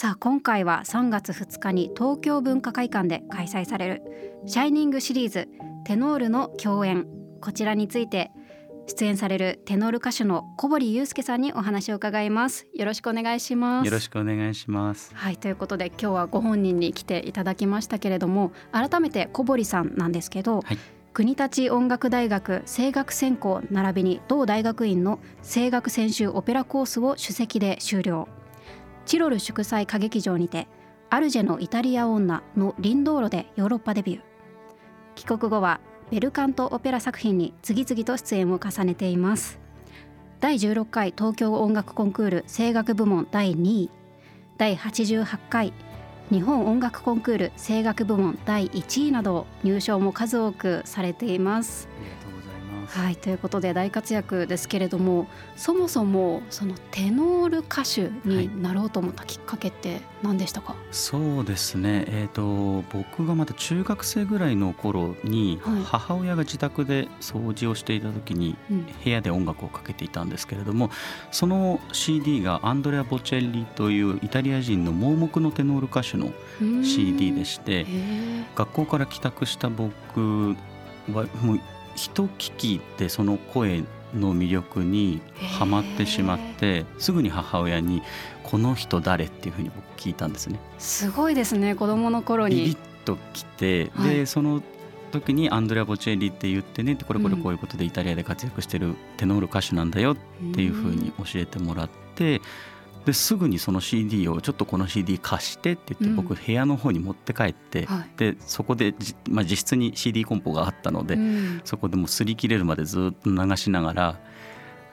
さあ今回は3月2日に東京文化会館で開催されるシャイニングシリーズテノールの共演。こちらについて出演されるテノール歌手の小堀祐介さんにお話を伺います。よろしくお願いします。よろしくお願いします。はいということで今日はご本人に来ていただきましたけれども改めて小堀さんなんですけど、はい。国立音楽大学声楽専攻並びに同大学院の声楽専修オペラコースを首席で修了チロル祝祭歌劇場にてアルジェのイタリア女のリンドーロでヨーロッパデビュー。帰国後はベルカントオペラ作品に次々と出演を重ねています。第16回東京音楽コンクール声楽部門第2位。第88回日本音楽コンクール声楽部門第1位など入賞も数多くされています。はいということで大活躍ですけれどもそもそもそのテノール歌手になろうと思ったきっかけって何でしたか、そうですね。えっ、と僕がまだ中学生ぐらいの頃に、はい。母親が自宅で掃除をしていた時にうん。部屋で音楽をかけていたんですけれども、その CD がアンドレア・ボチェッリというイタリア人の盲目のテノール歌手の CD でして、学校から帰宅した僕はもう一聞きでその声の魅力にはまってしまってすぐに母親に「この人誰?」っていうふうに僕聞いたんですね。すごいですね子供の頃ビビッに。ときて、はいでその時にアンドレア・ボチェリって言ってねこれこれこういうことでイタリアで活躍してるテノール歌手なんだよっていうふうに教えてもらってですぐにその CD をちょっとこの CD 貸してって言って僕部屋の方に持って帰って、はい。でそこでじ、まあ、実質に CD コンポがあったので、うん。そこでもう擦り切れるまでずっと流しながら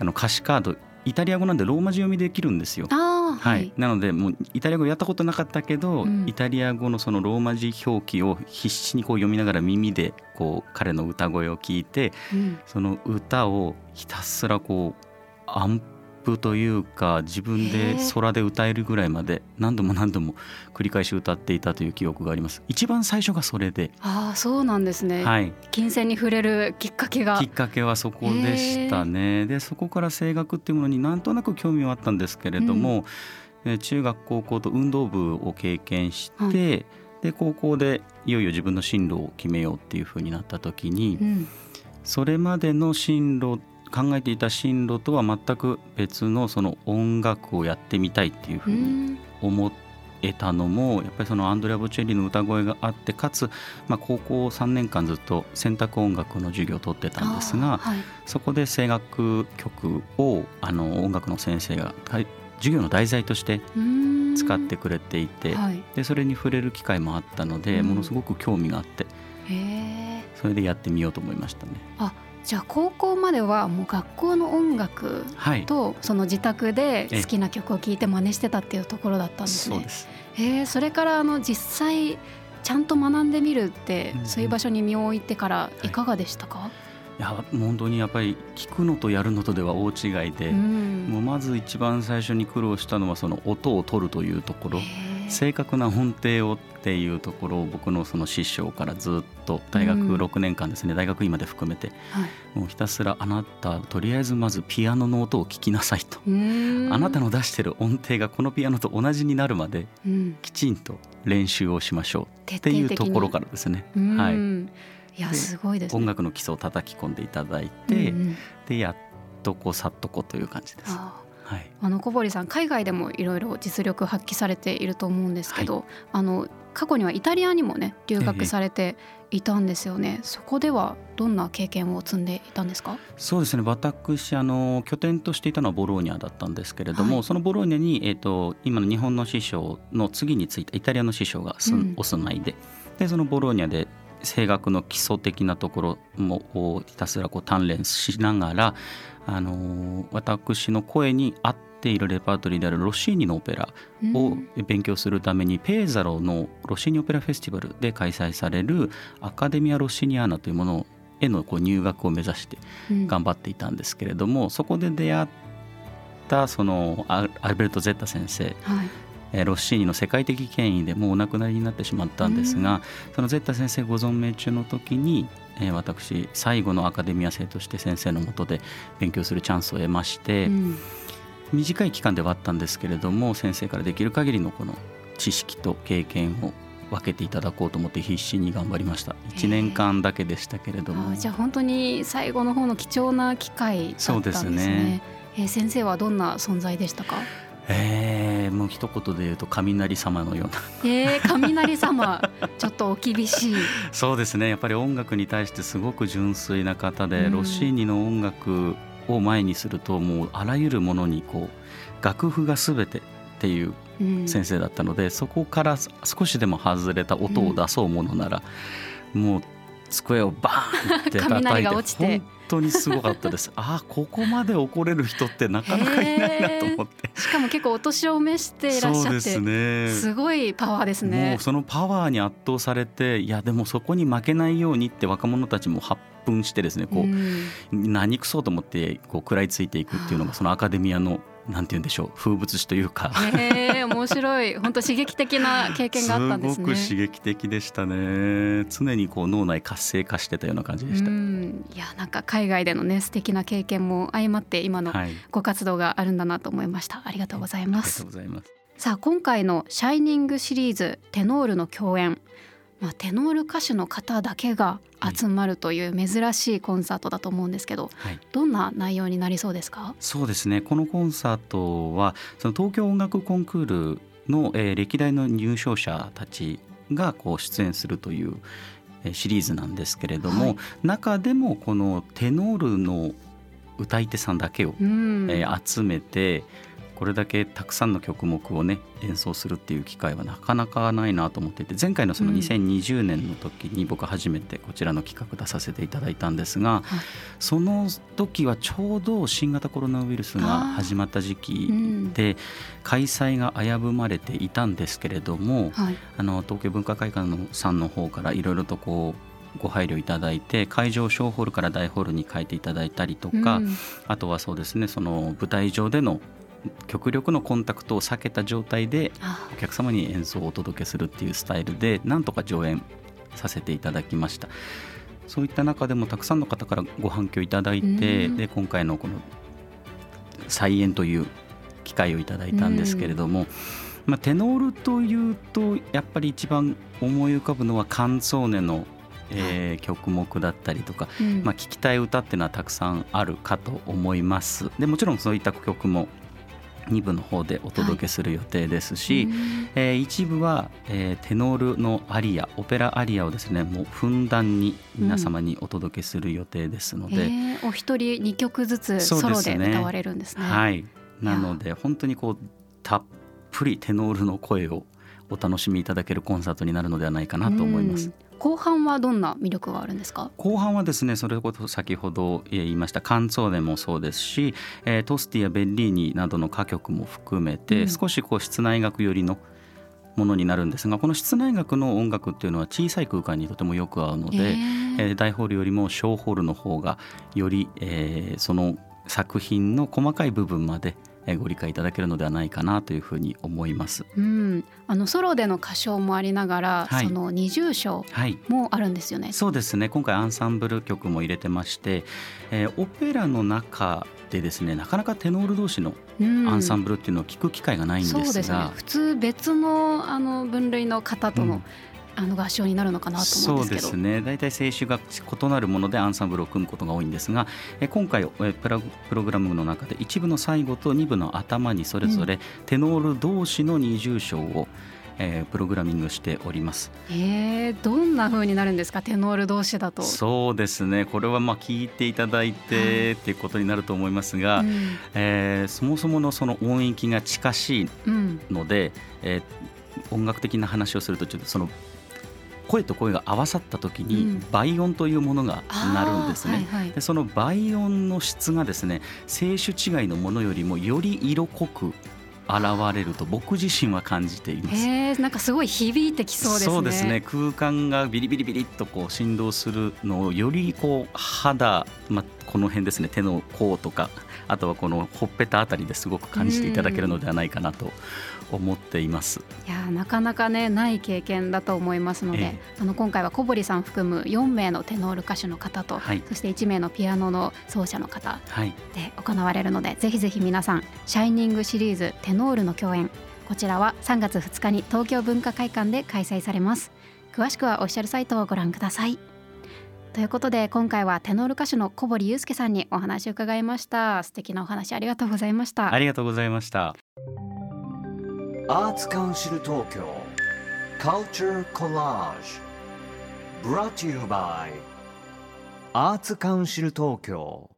あの歌詞カードイタリア語なんでローマ字読みできるんですよ。あーははいい、なのでもうイタリア語やったことなかったけど、うん。イタリア語のそのローマ字表記を必死にこう読みながら耳でこう彼の歌声を聞いてうん。その歌をひたすらこうアンプというか自分へでえ。空で歌えるぐらいまで何度も何度も繰り返し歌っていたという記憶があります。一番最初がそれで、ああそうなんですね、はい、金銭に触れるきっかけが。きっかけはそこでしたね。でそこから声楽っていうものになんとなく興味はあったんですけれども、えー中学高校と運動部を経験して、はで高校でいよいよ自分の進路を決めようっていうふうになった時に、うん。それまでの進路考えていた進路とは全く別のその音楽をやってみたいっていうふううにん。思えたのもやっぱりそのアンドレア・ボチェリの歌声があってかつ、まあ、高校3年間ずっと選択音楽の授業を取ってたんですがはい。そこで声楽曲をあの音楽の先生がはい授業の題材としてうん。使ってくれていて、はい。でそれに触れる機会もあったので、うん。ものすごく興味があってそれでやってみようと思いましたね。じゃあ高校まではもう学校の音楽はい。とその自宅で好きな曲を聴いて真似してたっていうところだったんですね。そえそれからあの実際ちゃんと学んでみるって、そういう場所に身を置いてからい。かがでしたか、いや本当にやっぱり聞くのとやるのとでは大違いで、うん。もうまず一番最初に苦労したのはその音を取るというところ正確な音程をっていうところを僕のその師匠からずっと大学うん。6年間ですね、大学院まで含めてはい。もうひたすらあなたとりあえずまずピアノの音を聞きなさいと、あなたの出してる音程がこのピアノと同じになるまでうん。きちんと練習をしましょう。徹っていうところからですね、うん。はい、いやですごいですね。音楽の基礎を叩き込んでいただいて、うんうん。でやっとこさっとこという感じです。あはい、あの小堀さん海外でもいろいろ実力発揮されていると思うんですけど、あの過去にはイタリアにもね留学されていたんですよね、そこではどんな経験を積んでいたんですか？そうですね。私あの拠点としていたのはボローニャだったんですけれども、はい。そのボローニャに、えー、と今の日本の師匠の次についたイタリアの師匠がす、うん。お住まいで。でそのボローニャで声楽の基礎的なところもひたすらこう鍛錬しながら、あの私の声に合っっているレパートリーであるロッシーニのオペラを勉強するためにペーザロのロッシーニオペラフェスティバルで開催されるアカデミア・ロッシーニアーナというものへのこう入学を目指して頑張っていたんですけれども、そこで出会ったそのアルベルト・ゼッタ先生、はいロッシーニの世界的権威でもうお亡くなりになってしまったんですが、そのゼッタ先生ご存命中の時に、え私最後のアカデミア生として先生のもとで勉強するチャンスを得まして、うん、短い期間ではあったんですけれども先生からできる限りのこの知識と経験を分けていただこうと思って必死に頑張りました。1年間だけでしたけれども。じゃあ本当に最後の方の貴重な機会だったんですね。そうですね。えー、先生はどんな存在でしたか？えー、もう一言で言うと雷様のような。えー、雷様。ちょっとお厳しい。そうですね。やっぱり音楽に対してすごく純粋な方で、うん、ロッシーニの音楽を前にするともうあらゆるものにこう楽譜が全てっていう先生だったので、うん、そこから少しでも外れた音を出そうものなら、うん、もう机をバーンって 叩いて落ちて。本当にすごかったです。ああここまで怒れる人ってなかなかいないなと思って。しかも結構お年を召していらっしゃってす,、ね、すごいパワーですね。もうそのパワーに圧倒されていやでもそこに負けないようにって若者たちも発奮してですねこう、うん、何くそうと思ってこう食らいついていくっていうのがそのアカデミアのなんて言うんでしょう風物詩というか。へえ面白い。本当刺激的な経験があったんですね。すごく刺激的でしたね。常にこう脳内活性化してたような感じでした。いやなんか海外でのね素敵な経験も相まって今のご活動があるんだなと思いました、はい、ありがとうございます。ありがとうございます。さあ今回のシャイニングシリーズテノールの共演まあ、テノール歌手の方だけが集まるという珍しいコンサートだと思うんですけど、はい、どんな内容になりそうですか？そうですね。このコンサートはその東京音楽コンクールの、えー、歴代の入賞者たちがこう出演するというシリーズなんですけれども、はい、中でもこのテノールの歌い手さんだけを、うん、えー、集めてこれだけたくさんの曲目をね演奏するっていう機会はなかなかないなと思っていて前回のその2020年の時に僕初めてこちらの企画出させていただいたんですが、その時はちょうど新型コロナウイルスが始まった時期で開催が危ぶまれていたんですけれども、あの東京文化会館のさんの方からいろいろとこうご配慮いただいて会場小ホールから大ホールに変えていただいたりとか、うん、あとはそうですねその舞台上での極力のコンタクトを避けた状態でお客様に演奏をお届けするっていうスタイルでなんとか上演させていただきました。そういった中でもたくさんの方からご反響いただいて、で今回のこの再演という機会をいただいたんですけれども、まあ、テノールというとやっぱり一番思い浮かぶのはカンツォーネのえー、曲目だったりとか、うん、まあ、聴きたい歌っていうのはたくさんあるかと思います。でもちろんそういった曲も2部の方でお届けする予定ですし、はい、えー、一部は、えー、テノールのアリアオペラアリアをですねもうふんだんに皆様にお届けする予定ですので、うん。えー、お一人2曲ずつソロで歌われるんですね。すねはい。なので本当にこうたっぷりテノールの声をお楽しみいただけるコンサートになるのではないかなと思います。後半はどんな魅力があるんですか？後半はですねそれこそ先ほど言いました「カンツォーネ」もそうですし、えー、トスティやベッリーニなどの歌曲も含めて、うん、少しこう室内楽寄りのものになるんですがこの室内楽の音楽っていうのは小さい空間にとてもよく合うので、えー、大ホールよりも小ホールの方がより、えー、その作品の細かい部分までご理解いただけるのではないかなというふうに思います。うん、あのソロでの歌唱もありながら、はい、その二重唱もあるんですよね、はい、そうですね。今回アンサンブル曲も入れてまして、えー、オペラの中でですねなかなかテノール同士のアンサンブルっていうのを聞く機会がないんですが、うん、そうですね。普通別のあの分類の方との、うんあの合唱になるのかなと思うんですけど。そうですね。大体声種が異なるものでアンサンブルを組むことが多いんですがえ今回えプラプログラムの中で一部の最後と二部の頭にそれぞれテノール同士の二重唱を、えー、プログラミングしております。えー、どんな風になるんですか？テノール同士だと。そうですね。これはまあ聞いていただいて、っていうことになると思いますが、うん、えー、そもそものその音域が近しいので、うん、えー、音楽的な話をするとちょっとその声と声が合わさった時にうん倍音というものがなるんですね。あーはいはいでその倍音の質がですね声種違いのものよりもより色濃く現れると僕自身は感じています。へえなんかすごい響いてきそうですね。空間がビリビリビリっとこう振動するのをよりこう肌、まあ、この辺ですね手の甲とかあとはこのほっぺたあたりですごく感じていただけるのではないかなと思っています。いやーなかなかねない経験だと思いますので、えあの今回は小堀さん含む4名のテノール歌手の方と、はい。そして1名のピアノの奏者の方はい、で行われるのでぜひぜひ皆さん「シャイニング」シリーズテノールの共演こちらは3月2日に東京文化会館で開催されます。詳しくはオフィシャルサイトをご覧くださいということで今回はテノール歌手の小堀祐介さんにお話を伺いました素敵なお話ありがとうございましたありがとうございました。アーツカウンシル東京 Culture Collage Brought to you by アーツカウンシル東京